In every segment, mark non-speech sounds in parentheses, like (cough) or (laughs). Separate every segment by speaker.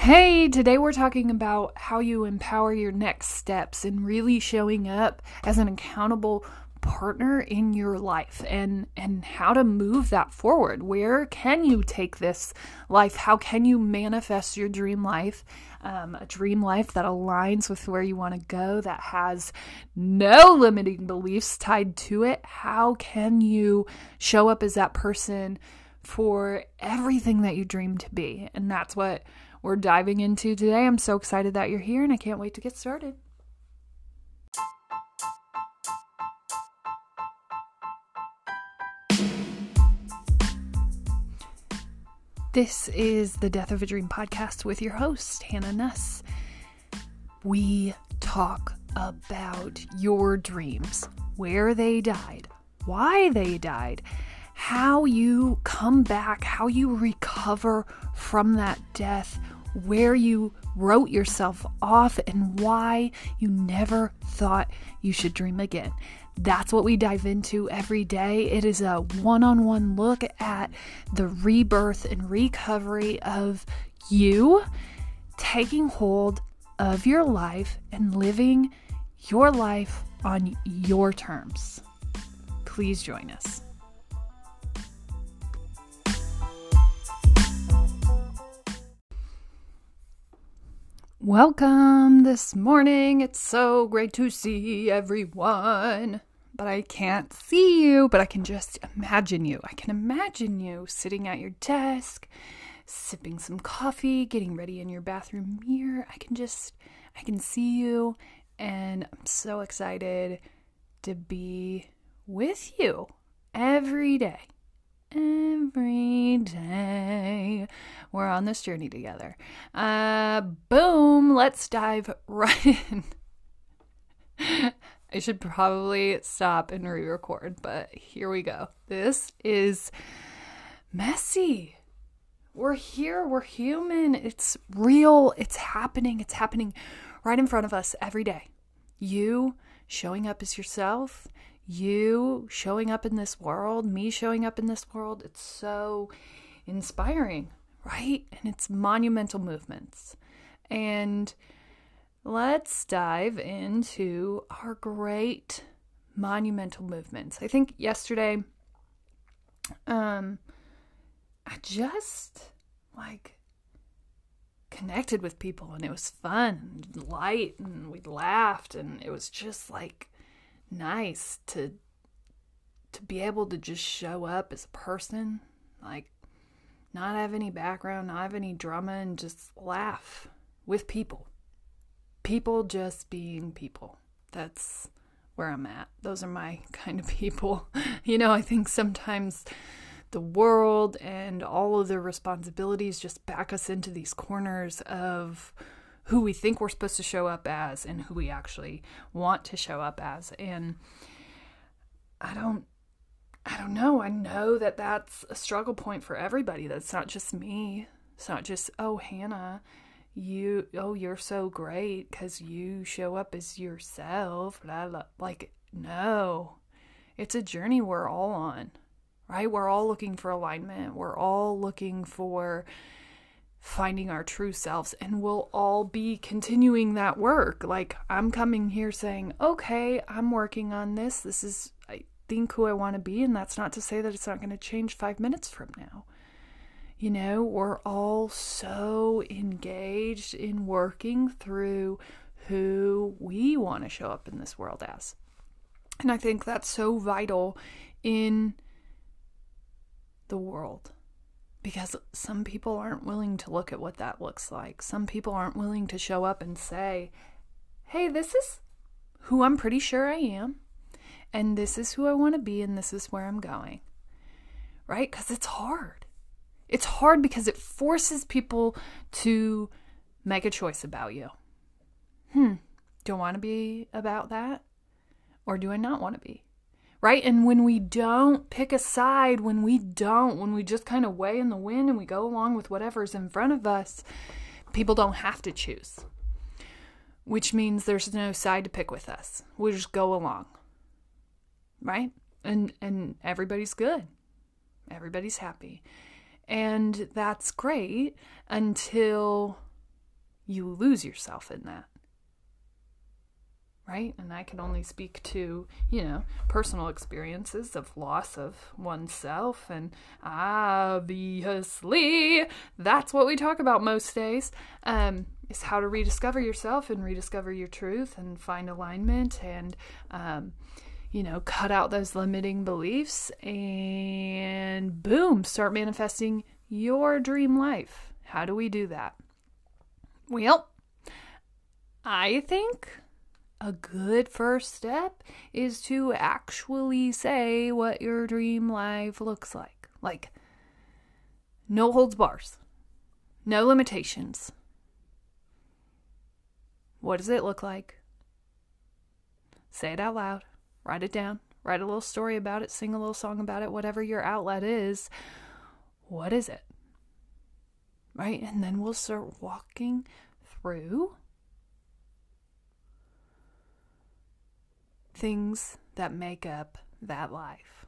Speaker 1: Hey, today we're talking about how you empower your next steps and really showing up as an accountable partner in your life and and how to move that forward. Where can you take this life? How can you manifest your dream life? Um, a dream life that aligns with where you want to go, that has no limiting beliefs tied to it. How can you show up as that person for everything that you dream to be? And that's what we're diving into today. I'm so excited that you're here and I can't wait to get started. This is the Death of a Dream podcast with your host, Hannah Nuss. We talk about your dreams, where they died, why they died, how you come back, how you recover from that death, where you wrote yourself off, and why you never thought you should dream again. That's what we dive into every day. It is a one on one look at the rebirth and recovery of you taking hold of your life and living your life on your terms. Please join us. Welcome this morning. It's so great to see everyone. But I can't see you, but I can just imagine you. I can imagine you sitting at your desk, sipping some coffee, getting ready in your bathroom mirror. I can just, I can see you, and I'm so excited to be with you every day every day. We're on this journey together. Uh, boom, let's dive (laughs) right in. I should probably stop and re record, but here we go. This is messy. We're here, we're human. It's real, it's happening, it's happening right in front of us every day. You showing up as yourself, you showing up in this world, me showing up in this world, it's so inspiring, right? And it's monumental movements. And let's dive into our great monumental movements. I think yesterday, um, I just like connected with people and it was fun and light and we laughed and it was just like nice to to be able to just show up as a person, like not have any background, not have any drama, and just laugh with people. People just being people. That's where I'm at. Those are my (laughs) kind of people. (laughs) you know, I think sometimes the world and all of the responsibilities just back us into these corners of who we think we're supposed to show up as and who we actually want to show up as. And I don't I don't know. I know that that's a struggle point for everybody. That's not just me. It's not just, oh, Hannah, you, oh, you're so great because you show up as yourself. Blah, blah. Like, no. It's a journey we're all on, right? We're all looking for alignment. We're all looking for finding our true selves and we'll all be continuing that work. Like i'm coming here saying okay i'm working on this. This is i think who i want to be and that's not to say that it's not going to change 5 minutes from now. You know we're all so engaged in working through who we want to show up in this world as. And i think that's so vital in the world because some people aren't willing to look at what that looks like. Some people aren't willing to show up and say, hey, this is who I'm pretty sure I am, and this is who I want to be, and this is where I'm going. Right? Because it's hard. It's hard because it forces people to make a choice about you. Hmm, do I want to be about that? Or do I not want to be? Right? And when we don't pick a side, when we don't, when we just kind of weigh in the wind and we go along with whatever's in front of us, people don't have to choose, which means there's no side to pick with us. We just go along, right? And and everybody's good, everybody's happy, and that's great until you lose yourself in that. Right? And I can only speak to, you know, personal experiences of loss of oneself. And obviously, that's what we talk about most days. Um, is how to rediscover yourself and rediscover your truth and find alignment and um, you know cut out those limiting beliefs and boom start manifesting your dream life how do we do that well i think a good first step is to actually say what your dream life looks like like no holds bars no limitations what does it look like? Say it out loud. Write it down. Write a little story about it. Sing a little song about it. Whatever your outlet is. What is it? Right? And then we'll start walking through things that make up that life.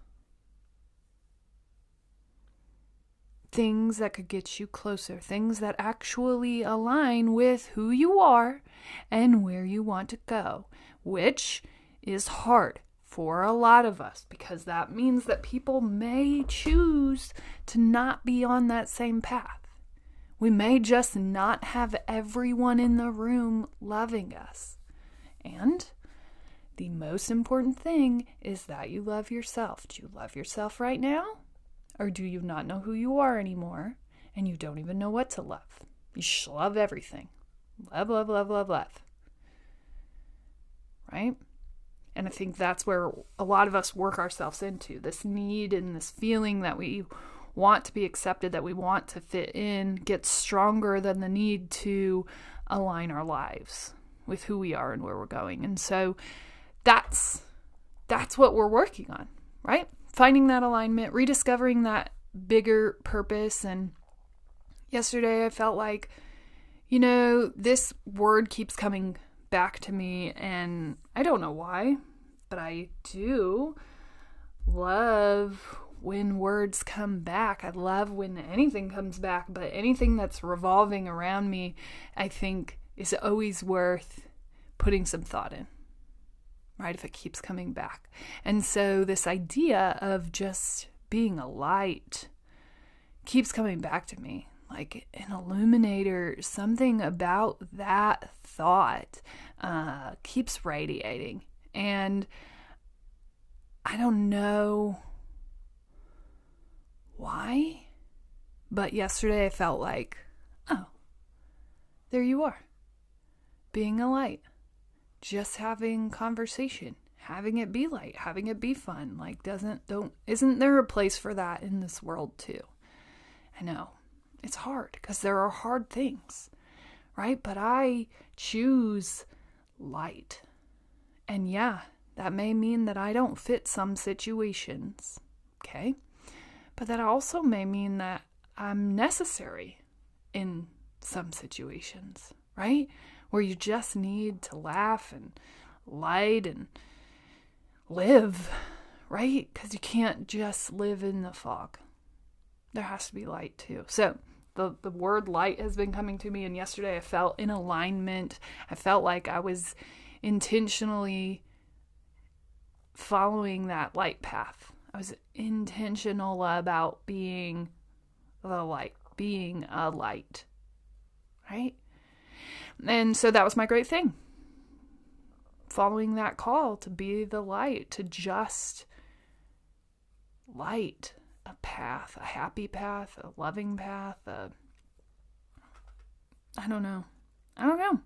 Speaker 1: things that could get you closer, things that actually align with who you are and where you want to go, which is hard for a lot of us because that means that people may choose to not be on that same path. We may just not have everyone in the room loving us. And the most important thing is that you love yourself. Do you love yourself right now? Or do you not know who you are anymore and you don't even know what to love? You just love everything. Love, love, love, love, love. Right? And I think that's where a lot of us work ourselves into this need and this feeling that we want to be accepted, that we want to fit in, gets stronger than the need to align our lives with who we are and where we're going. And so that's that's what we're working on, right? finding that alignment, rediscovering that bigger purpose. And yesterday I felt like, you know, this word keeps coming back to me, and I don't know why, but I do love when words come back. I love when anything comes back, but anything that's revolving around me, I think is always worth putting some thought in right? If it keeps coming back. And so this idea of just being a light keeps coming back to me. Like an illuminator, something about that thought uh, keeps radiating. And I don't know why, but yesterday I felt like, oh, there you are, being a light just having conversation, having it be light, having it be fun. Like doesn't don't isn't there a place for that in this world too? I know. It's hard because there are hard things. Right? But I choose light. And yeah, that may mean that I don't fit some situations. Okay? But that also may mean that I'm necessary in some situations, right? Where you just need to laugh and light and live, right? Because you can't just live in the fog. There has to be light too. So, the, the word light has been coming to me, and yesterday I felt in alignment. I felt like I was intentionally following that light path. I was intentional about being the light, being a light, right? And so that was my great thing. Following that call to be the light, to just light a path, a happy path, a loving path, a I don't know. I don't know.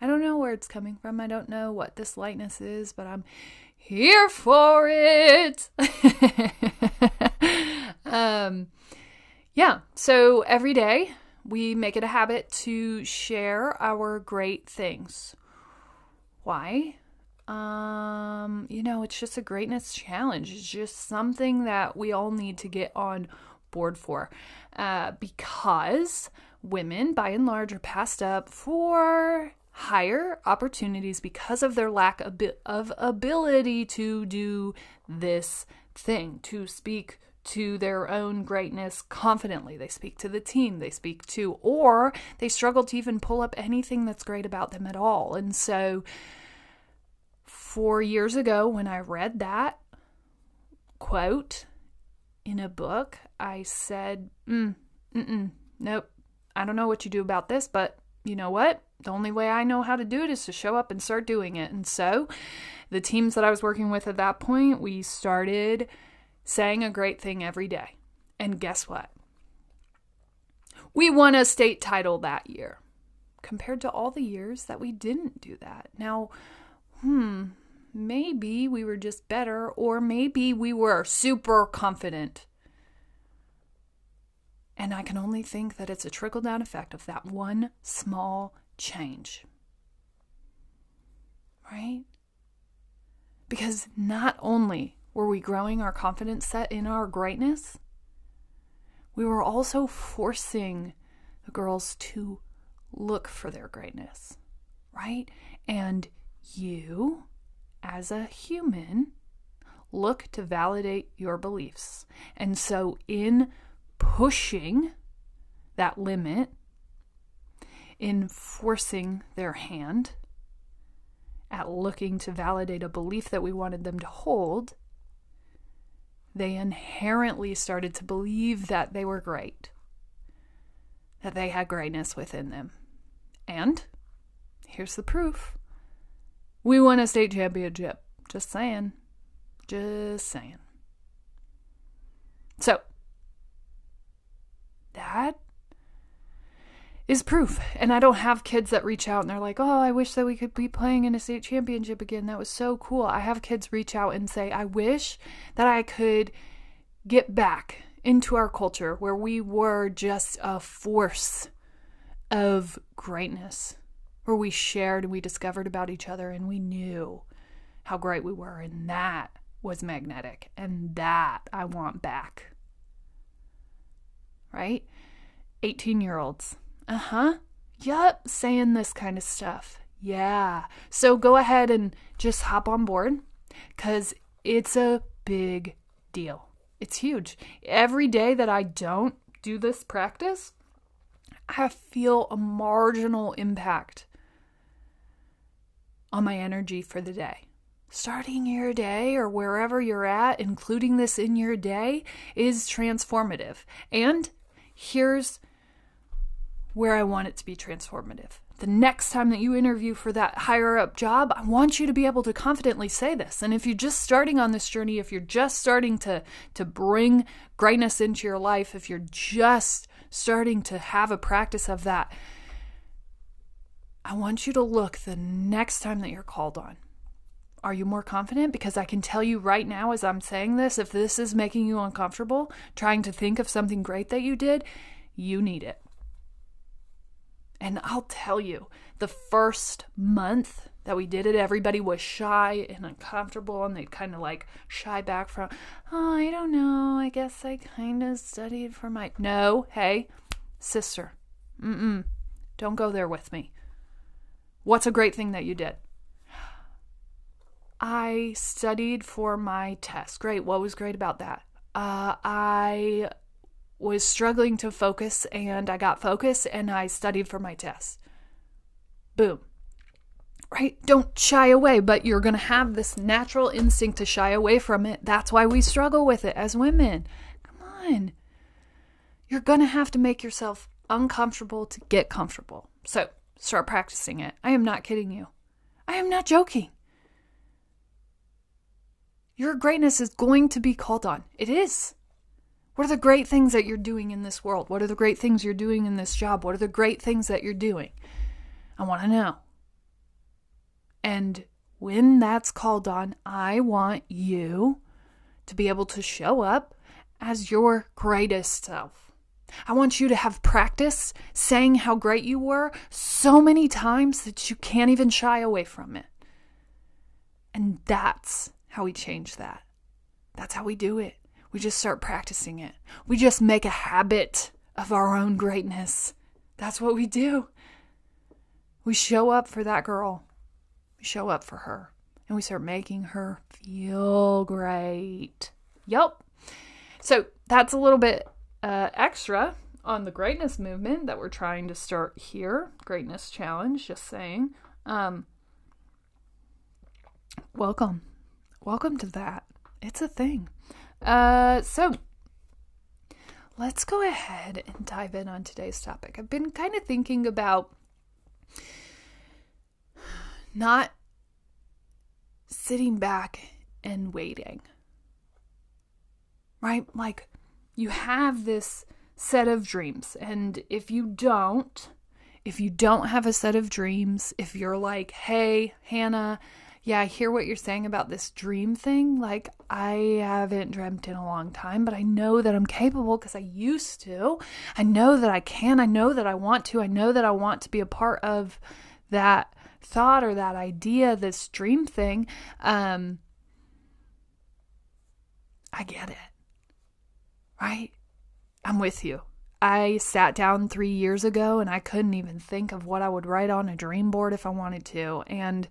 Speaker 1: I don't know where it's coming from. I don't know what this lightness is, but I'm here for it. (laughs) um yeah, so every day we make it a habit to share our great things. Why? Um, you know, it's just a greatness challenge. It's just something that we all need to get on board for. Uh, because women, by and large, are passed up for higher opportunities because of their lack of ability to do this thing, to speak to their own greatness confidently. They speak to the team, they speak to, or they struggle to even pull up anything that's great about them at all. And so, four years ago, when I read that quote in a book, I said, mm, mm, nope, I don't know what you do about this, but you know what? The only way I know how to do it is to show up and start doing it. And so, the teams that I was working with at that point, we started saying a great thing every day. And guess what? We won a state title that year compared to all the years that we didn't do that. Now, hmm, maybe we were just better, or maybe we were super confident. And I can only think that it's a trickle down effect of that one small change. Right? Because not only were we growing our confidence set in our greatness, we were also forcing the girls to look for their greatness, right? And you, as a human, look to validate your beliefs. And so, in pushing that limit, in forcing their hand, at looking to validate a belief that we wanted them to hold, they inherently started to believe that they were great, that they had greatness within them. And here's the proof we won a state championship. Just saying. Just saying. So, that is proof. And I don't have kids that reach out and they're like, oh, I wish that we could be playing in a state championship again. That was so cool. I have kids reach out and say, I wish that I could get back into our culture where we were just a force of greatness, where we shared and we discovered about each other and we knew how great we were. And that was magnetic. And that I want back. Right? 18 year olds uh huh. Yup, saying this kind of stuff. Yeah. So go ahead and just hop on board because it's a big deal. It's huge. Every day that I don't do this practice, I feel a marginal impact on my energy for the day. Starting your day or wherever you're at, including this in your day, is transformative. And here's where I want it to be transformative. The next time that you interview for that higher up job, I want you to be able to confidently say this. And if you're just starting on this journey, if you're just starting to to bring greatness into your life, if you're just starting to have a practice of that, I want you to look the next time that you're called on. Are you more confident? Because I can tell you right now, as I'm saying this, if this is making you uncomfortable, trying to think of something great that you did, you need it. And I'll tell you, the first month that we did it, everybody was shy and uncomfortable, and they'd kind of like shy back from, oh, I don't know. I guess I kind of studied for my. No, hey, sister, mm-mm, don't go there with me. What's a great thing that you did? I studied for my test. Great. What was great about that? Uh, I was struggling to focus and I got focus and I studied for my test. Boom. Right? Don't shy away, but you're going to have this natural instinct to shy away from it. That's why we struggle with it as women. Come on. You're going to have to make yourself uncomfortable to get comfortable. So start practicing it. I am not kidding you. I am not joking. Your greatness is going to be called on. It is. What are the great things that you're doing in this world? What are the great things you're doing in this job? What are the great things that you're doing? I want to know. And when that's called on, I want you to be able to show up as your greatest self. I want you to have practice saying how great you were so many times that you can't even shy away from it. And that's how we change that. That's how we do it. We just start practicing it. We just make a habit of our own greatness. That's what we do. We show up for that girl. We show up for her. And we start making her feel great. Yup. So that's a little bit uh, extra on the greatness movement that we're trying to start here. Greatness challenge, just saying. Um, welcome. Welcome to that. It's a thing. Uh, so let's go ahead and dive in on today's topic. I've been kind of thinking about not sitting back and waiting. Right? Like you have this set of dreams, and if you don't, if you don't have a set of dreams, if you're like, hey, Hannah, yeah, I hear what you're saying about this dream thing. Like, I haven't dreamt in a long time, but I know that I'm capable because I used to. I know that I can. I know that I want to. I know that I want to be a part of that thought or that idea, this dream thing. Um, I get it. Right? I'm with you. I sat down three years ago and I couldn't even think of what I would write on a dream board if I wanted to. And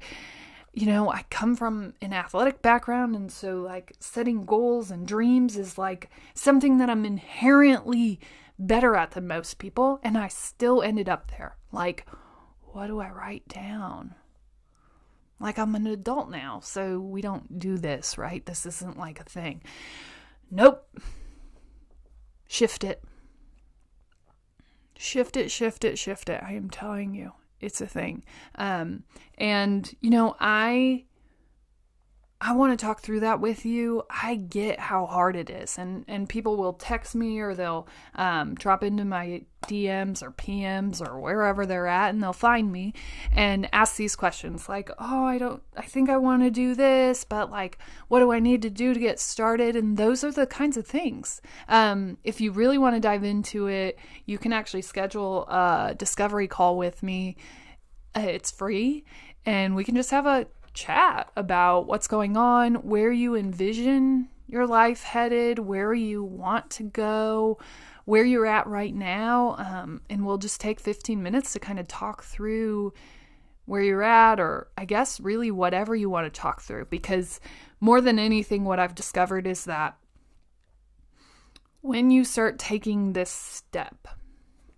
Speaker 1: you know, I come from an athletic background, and so like setting goals and dreams is like something that I'm inherently better at than most people, and I still ended up there. Like, what do I write down? Like, I'm an adult now, so we don't do this, right? This isn't like a thing. Nope. Shift it. Shift it, shift it, shift it. I am telling you it's a thing. Um, and you know, I I want to talk through that with you. I get how hard it is, and and people will text me or they'll um, drop into my DMs or PMs or wherever they're at, and they'll find me and ask these questions like, "Oh, I don't, I think I want to do this, but like, what do I need to do to get started?" And those are the kinds of things. Um, if you really want to dive into it, you can actually schedule a discovery call with me. Uh, it's free, and we can just have a chat about what's going on, where you envision your life headed, where you want to go, where you're at right now. Um, and we'll just take 15 minutes to kind of talk through where you're at, or I guess really whatever you want to talk through. Because more than anything, what I've discovered is that when you start taking this step,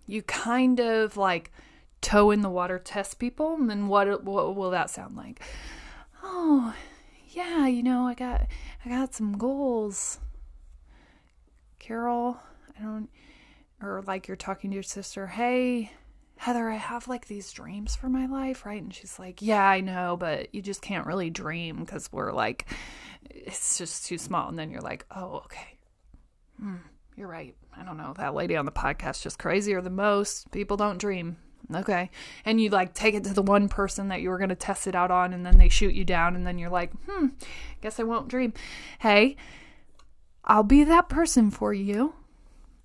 Speaker 1: you kind of like toe in the water test people and then what what will that sound like oh yeah you know i got i got some goals. Carol i don't or like you're talking to your sister hey heather i have like these dreams for my life right? And she's like yeah i know but you just can't really dream because we're like it's just too small. And then you're like oh okay. Hmm, you're right. I don't know. That lady on the podcast just crazier than most. People don't dream okay. And you like take it to the one person that you were going to test it out on and then they shoot you down and then you're like hmm guess i won't dream. Hey i'll be that person for you.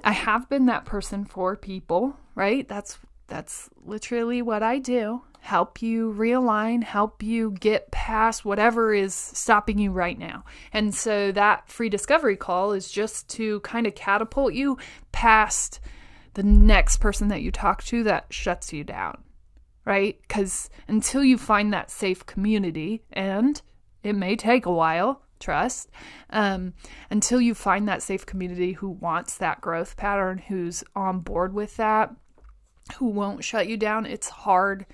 Speaker 1: I have been that person for people right? That's that's literally what i do. Help you realign help you get past whatever is stopping you right now. And so that free discovery call is just to kind of catapult you past the next person that you talk to that shuts you down, right? Because until you find that safe community, and it may take a while, trust, um, until you find that safe community who wants that growth pattern, who's on board with that, who won't shut you down, it's hard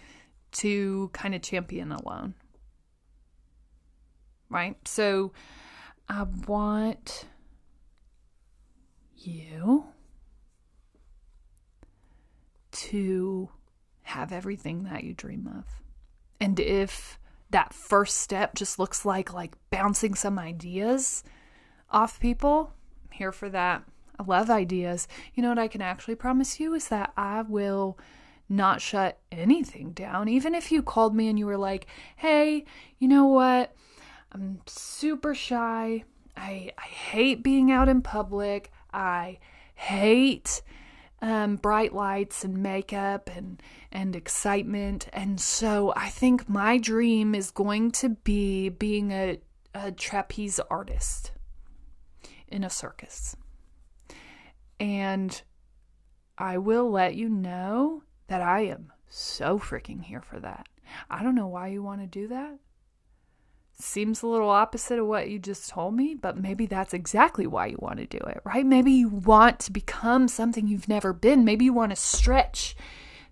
Speaker 1: to kind of champion alone. Right? So I want you to have everything that you dream of. And if that first step just looks like like bouncing some ideas off people, I'm here for that. I love ideas. You know what I can actually promise you is that I will not shut anything down. Even if you called me and you were like, "Hey, you know what? I'm super shy. I I hate being out in public. I hate um, bright lights and makeup and and excitement. And so I think my dream is going to be being a, a trapeze artist in a circus. And I will let you know that I am so freaking here for that. I don't know why you want to do that. Seems a little opposite of what you just told me, but maybe that's exactly why you want to do it, right? Maybe you want to become something you've never been. Maybe you want to stretch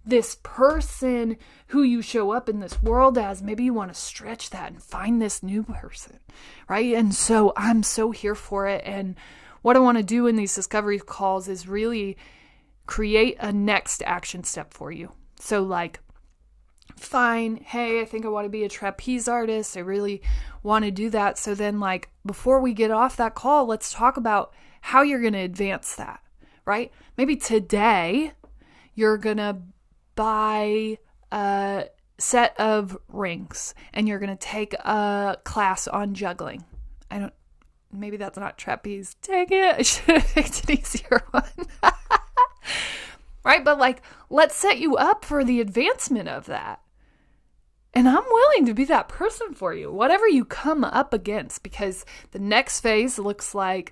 Speaker 1: this person who you show up in this world as. Maybe you want to stretch that and find this new person, right? And so I'm so here for it. And what I want to do in these discovery calls is really create a next action step for you. So, like, fine. Hey, I think I want to be a trapeze artist. I really want to do that. So then, like, before we get off that call, let's talk about how you're going to advance that, right? Maybe today you're going to buy a set of rings and you're going to take a class on juggling. I don't, maybe that's not trapeze. Dang it. I should have (laughs) picked an easier (laughs) one. (laughs) right? But like, let's set you up for the advancement of that. And I'm willing to be that person for you, whatever you come up against, because the next phase looks like,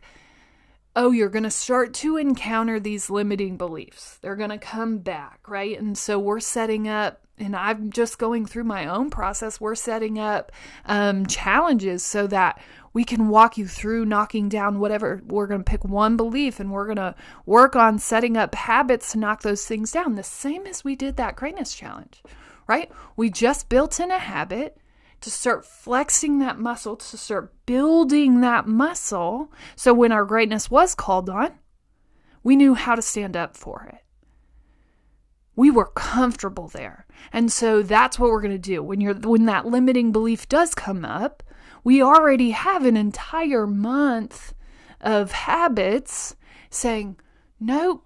Speaker 1: oh, you're going to start to encounter these limiting beliefs. They're going to come back, right? And so we're setting up, and I'm just going through my own process, we're setting up um, challenges so that we can walk you through knocking down whatever. We're going to pick one belief and we're going to work on setting up habits to knock those things down, the same as we did that greatness challenge right? We just built in a habit to start flexing that muscle, to start building that muscle. So when our greatness was called on, we knew how to stand up for it. We were comfortable there. And so that's what we're going to do. When you're when that limiting belief does come up, we already have an entire month of habits saying, "Nope.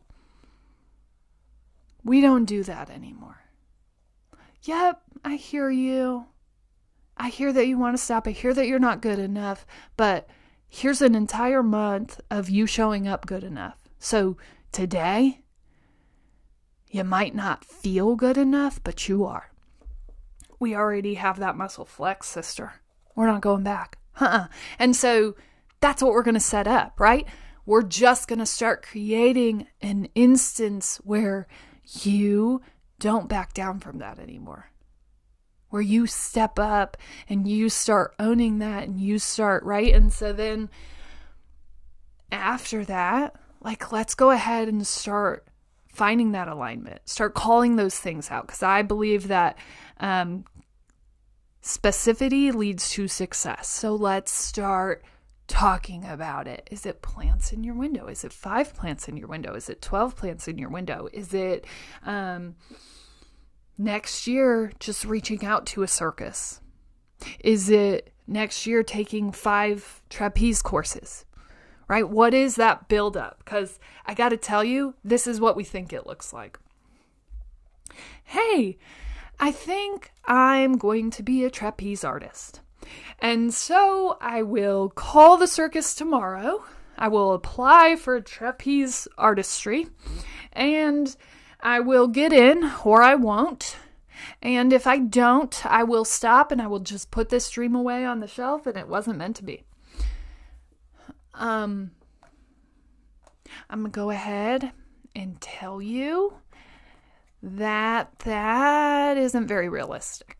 Speaker 1: We don't do that anymore." Yep, I hear you. I hear that you want to stop. I hear that you're not good enough, but here's an entire month of you showing up good enough. So today, you might not feel good enough, but you are. We already have that muscle flex, sister. We're not going back. Uh-uh. And so that's what we're going to set up, right? We're just going to start creating an instance where you don't back down from that anymore. Where you step up and you start owning that and you start, right? And so then after that, like, let's go ahead and start finding that alignment, start calling those things out. Because I believe that um, specificity leads to success. So let's start talking about it. Is it plants in your window? Is it five plants in your window? Is it 12 plants in your window? Is it um, next year just reaching out to a circus? Is it next year taking five trapeze courses? Right? What is that build up? Because I got to tell you, this is what we think it looks like. Hey, I think I'm going to be a trapeze artist. And so I will call the circus tomorrow. I will apply for trapeze artistry and I will get in or I won't. And if I don't, I will stop and I will just put this dream away on the shelf and it wasn't meant to be. Um I'm going to go ahead and tell you that that isn't very realistic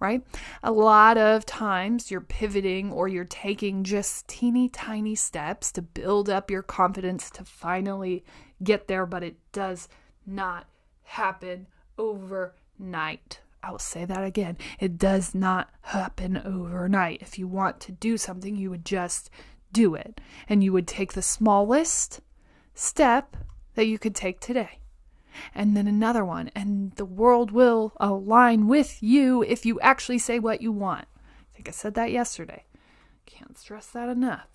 Speaker 1: right? A lot of times you're pivoting or you're taking just teeny tiny steps to build up your confidence to finally get there, but it does not happen overnight. I will say that again. It does not happen overnight. If you want to do something, you would just do it. And you would take the smallest step that you could take today and then another one, and the world will align with you if you actually say what you want. I think I said that yesterday. Can't stress that enough.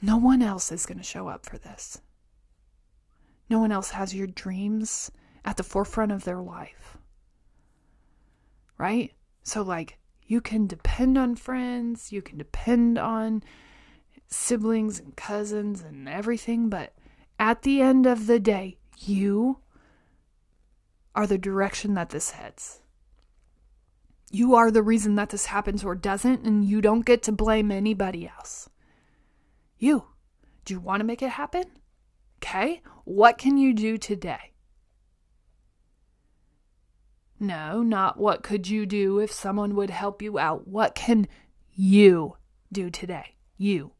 Speaker 1: No one else is going to show up for this. No one else has your dreams at the forefront of their life. Right? So, like, you can depend on friends, you can depend on siblings and cousins and everything, but at the end of the day, you are the direction that this heads. You are the reason that this happens or doesn't, and you don't get to blame anybody else. You. Do you want to make it happen? Okay. What can you do today? No, not what could you do if someone would help you out. What can you do today? You.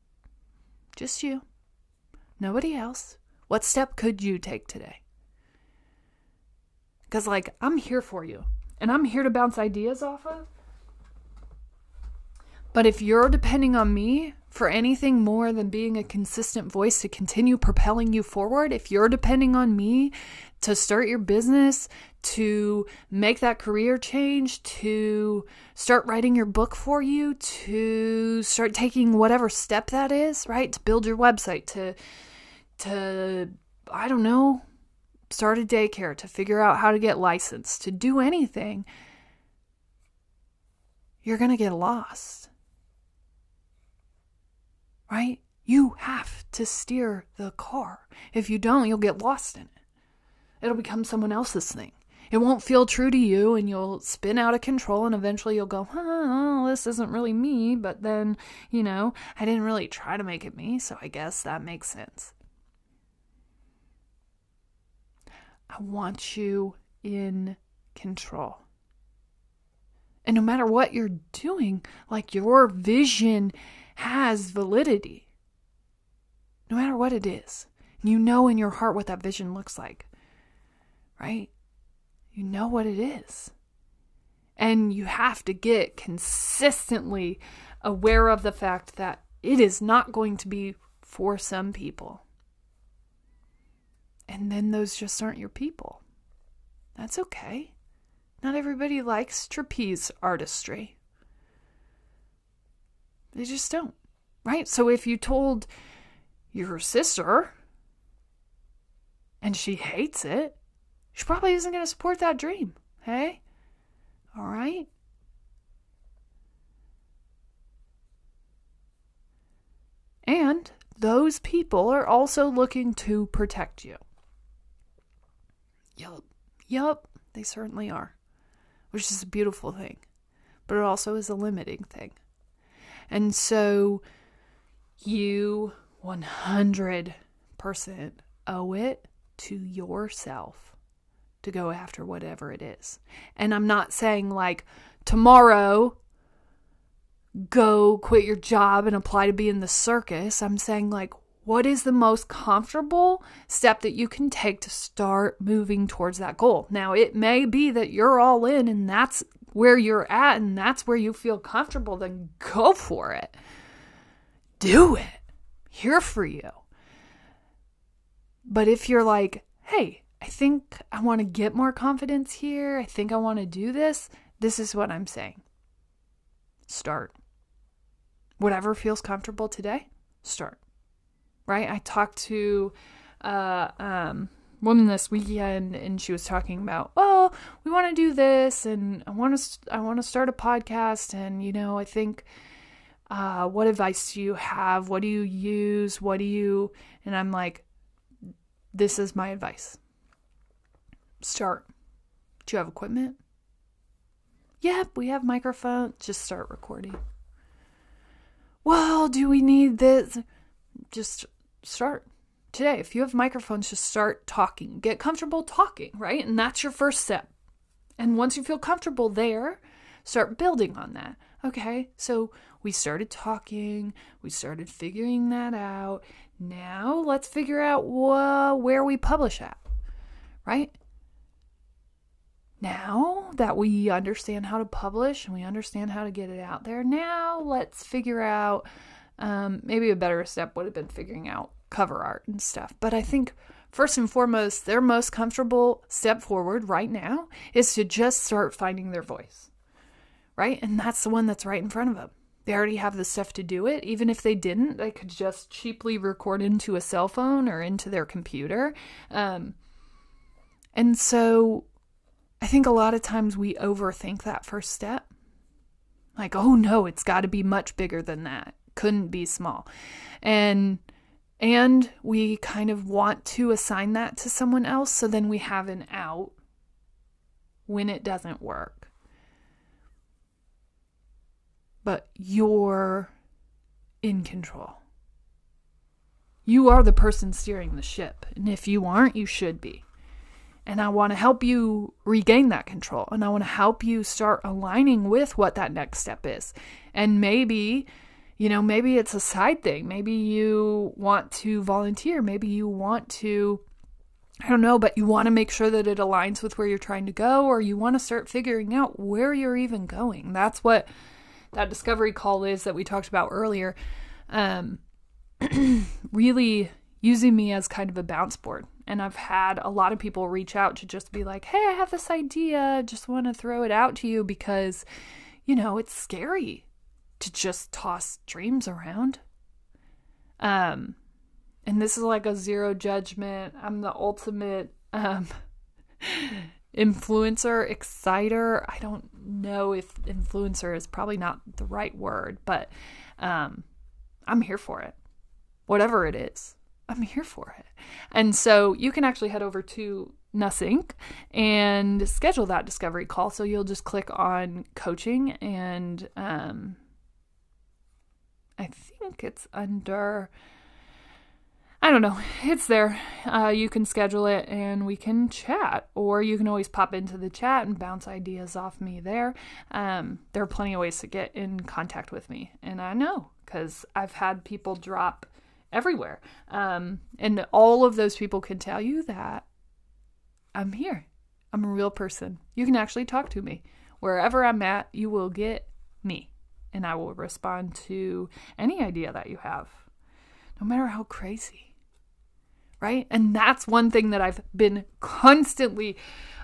Speaker 1: Just you. Nobody else. What step could you take today? Because, like, I'm here for you and I'm here to bounce ideas off of. But if you're depending on me for anything more than being a consistent voice to continue propelling you forward, if you're depending on me to start your business, to make that career change, to start writing your book for you, to start taking whatever step that is, right? To build your website, to to I don't know, start a daycare, to figure out how to get licensed, to do anything, you're going to get lost. Right? You have to steer the car. If you don't, you'll get lost in it. It'll become someone else's thing. It won't feel true to you, and you'll spin out of control, and eventually you'll go, oh, this isn't really me. But then, you know, I didn't really try to make it me, so I guess that makes sense. I want you in control. And no matter what you're doing, like your vision has validity. No matter what it is. You know in your heart what that vision looks like, right? You know what it is. And you have to get consistently aware of the fact that it is not going to be for some people. And then those just aren't your people. That's okay. Not everybody likes trapeze artistry. They just don't. Right? So if you told your sister and she hates it, she probably isn't going to support that dream. Hey? All right? And those people are also looking to protect you. Yup. Yup. They certainly are. Which is a beautiful thing. But it also is a limiting thing. And so you 100% owe it to yourself to go after whatever it is. And I'm not saying like tomorrow go quit your job and apply to be in the circus. I'm saying like what is the most comfortable step that you can take to start moving towards that goal? Now, it may be that you're all in and that's where you're at and that's where you feel comfortable, then go for it. Do it. Here for you. But if you're like, hey, I think I want to get more confidence here, I think I want to do this, this is what I'm saying. Start. Whatever feels comfortable today, start right? I talked to uh, um, woman this weekend, and she was talking about, oh, we want to do this, and I want to, I want to start a podcast, and you know, I think, uh, what advice do you have? What do you use? What do you? And I'm like, this is my advice. Start. Do you have equipment? Yep, we have microphones. Just start recording. Well, do we need this? Just start today. If you have microphones, just start talking. Get comfortable talking, right? And that's your first step. And once you feel comfortable there, start building on that. Okay, so we started talking, we started figuring that out. Now let's figure out wh- where we publish at, right? Now that we understand how to publish and we understand how to get it out there, now let's figure out um, maybe a better step would have been figuring out cover art and stuff. But I think first and foremost, their most comfortable step forward right now is to just start finding their voice, right? And that's the one that's right in front of them. They already have the stuff to do it. Even if they didn't, they could just cheaply record into a cell phone or into their computer. Um, and so I think a lot of times we overthink that first step. Like, oh no, it's got to be much bigger than that couldn't be small. And and we kind of want to assign that to someone else so then we have an out when it doesn't work. But you're in control. You are the person steering the ship. And if you aren't, you should be. And I want to help you regain that control. And I want to help you start aligning with what that next step is. And maybe, you know, maybe it's a side thing. Maybe you want to volunteer. Maybe you want to, I don't know, but you want to make sure that it aligns with where you're trying to go, or you want to start figuring out where you're even going. That's what that discovery call is that we talked about earlier. Um, (clears throat) really using me as kind of a bounce board. And I've had a lot of people reach out to just be like, hey, I have this idea. Just want to throw it out to you because, you know, it's scary to just toss dreams around. Um, and this is like a zero judgment. I'm the ultimate um, (laughs) influencer, exciter. I don't know if influencer is probably not the right word, but um, I'm here for it. Whatever it is, I'm here for it. And so you can actually head over to Nussync and schedule that discovery call. So you'll just click on coaching and um, I think it's under I don't know. It's there. Uh, you can schedule it and we can chat, or you can always pop into the chat and bounce ideas off me there. Um, there are plenty of ways to get in contact with me, and I know because I've had people drop everywhere. Um, and all of those people can tell you that I'm here. I'm a real person. You can actually talk to me. Wherever I'm at, you will get me, and I will respond to any idea that you have, no matter how crazy right? And that's one thing that I've been constantly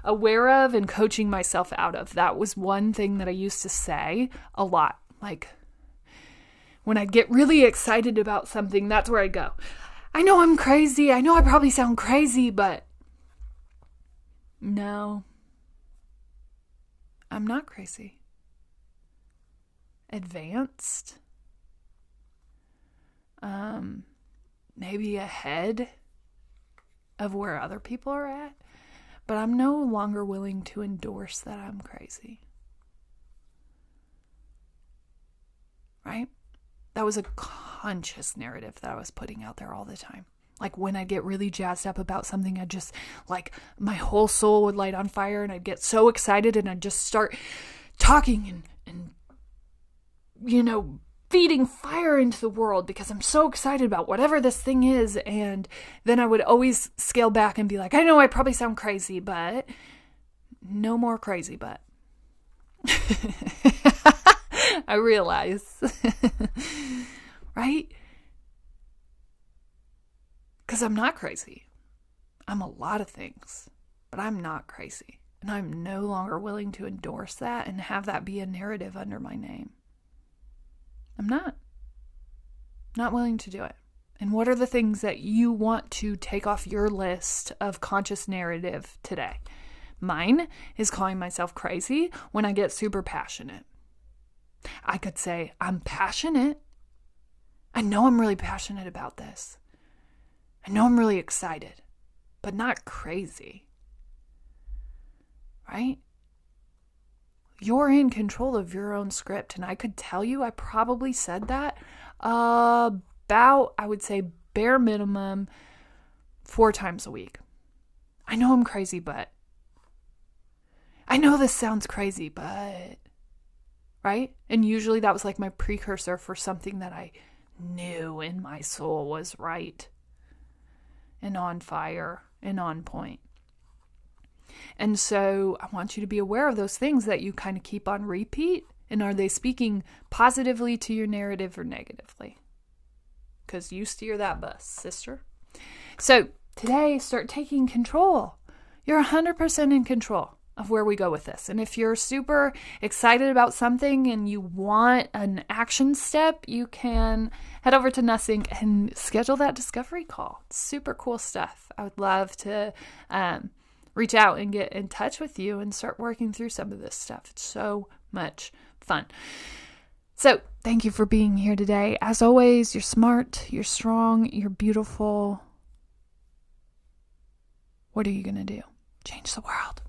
Speaker 1: aware of and coaching myself out of. That was one thing that I used to say a lot. Like when I get really excited about something, that's where I go. I know I'm crazy. I know I probably sound crazy, but no, I'm not crazy. Advanced. Um, maybe ahead of where other people are at, but I'm no longer willing to endorse that I'm crazy. Right? That was a conscious narrative that I was putting out there all the time. Like when I'd get really jazzed up about something, I'd just like my whole soul would light on fire and I'd get so excited and I'd just start talking and, and you know, feeding fire into the world because I'm so excited about whatever this thing is. And then I would always scale back and be like, I know I probably sound crazy, but no more crazy, but. (laughs) (laughs) I realize. (laughs) right? Because I'm not crazy. I'm a lot of things, but I'm not crazy. And I'm no longer willing to endorse that and have that be a narrative under my name. I'm not. Not willing to do it. And what are the things that you want to take off your list of conscious narrative today? Mine is calling myself crazy when I get super passionate. I could say, I'm passionate. I know I'm really passionate about this. I know I'm really excited, but not crazy. Right? you're in control of your own script. And I could tell you, I probably said that about, I would say, bare minimum four times a week. I know I'm crazy, but I know this sounds crazy, but right? And usually that was like my precursor for something that I knew in my soul was right and on fire and on point. And so I want you to be aware of those things that you kind of keep on repeat. And are they speaking positively to your narrative or negatively? Because you steer that bus, sister. So today, start taking control. You're 100% in control of where we go with this. And if you're super excited about something and you want an action step, you can head over to Nussync and schedule that discovery call. It's super cool stuff. I would love to um, reach out and get in touch with you and start working through some of this stuff. It's so much fun. So, thank you for being here today. As always, you're smart, you're strong, you're beautiful. What are you going to do? Change the world.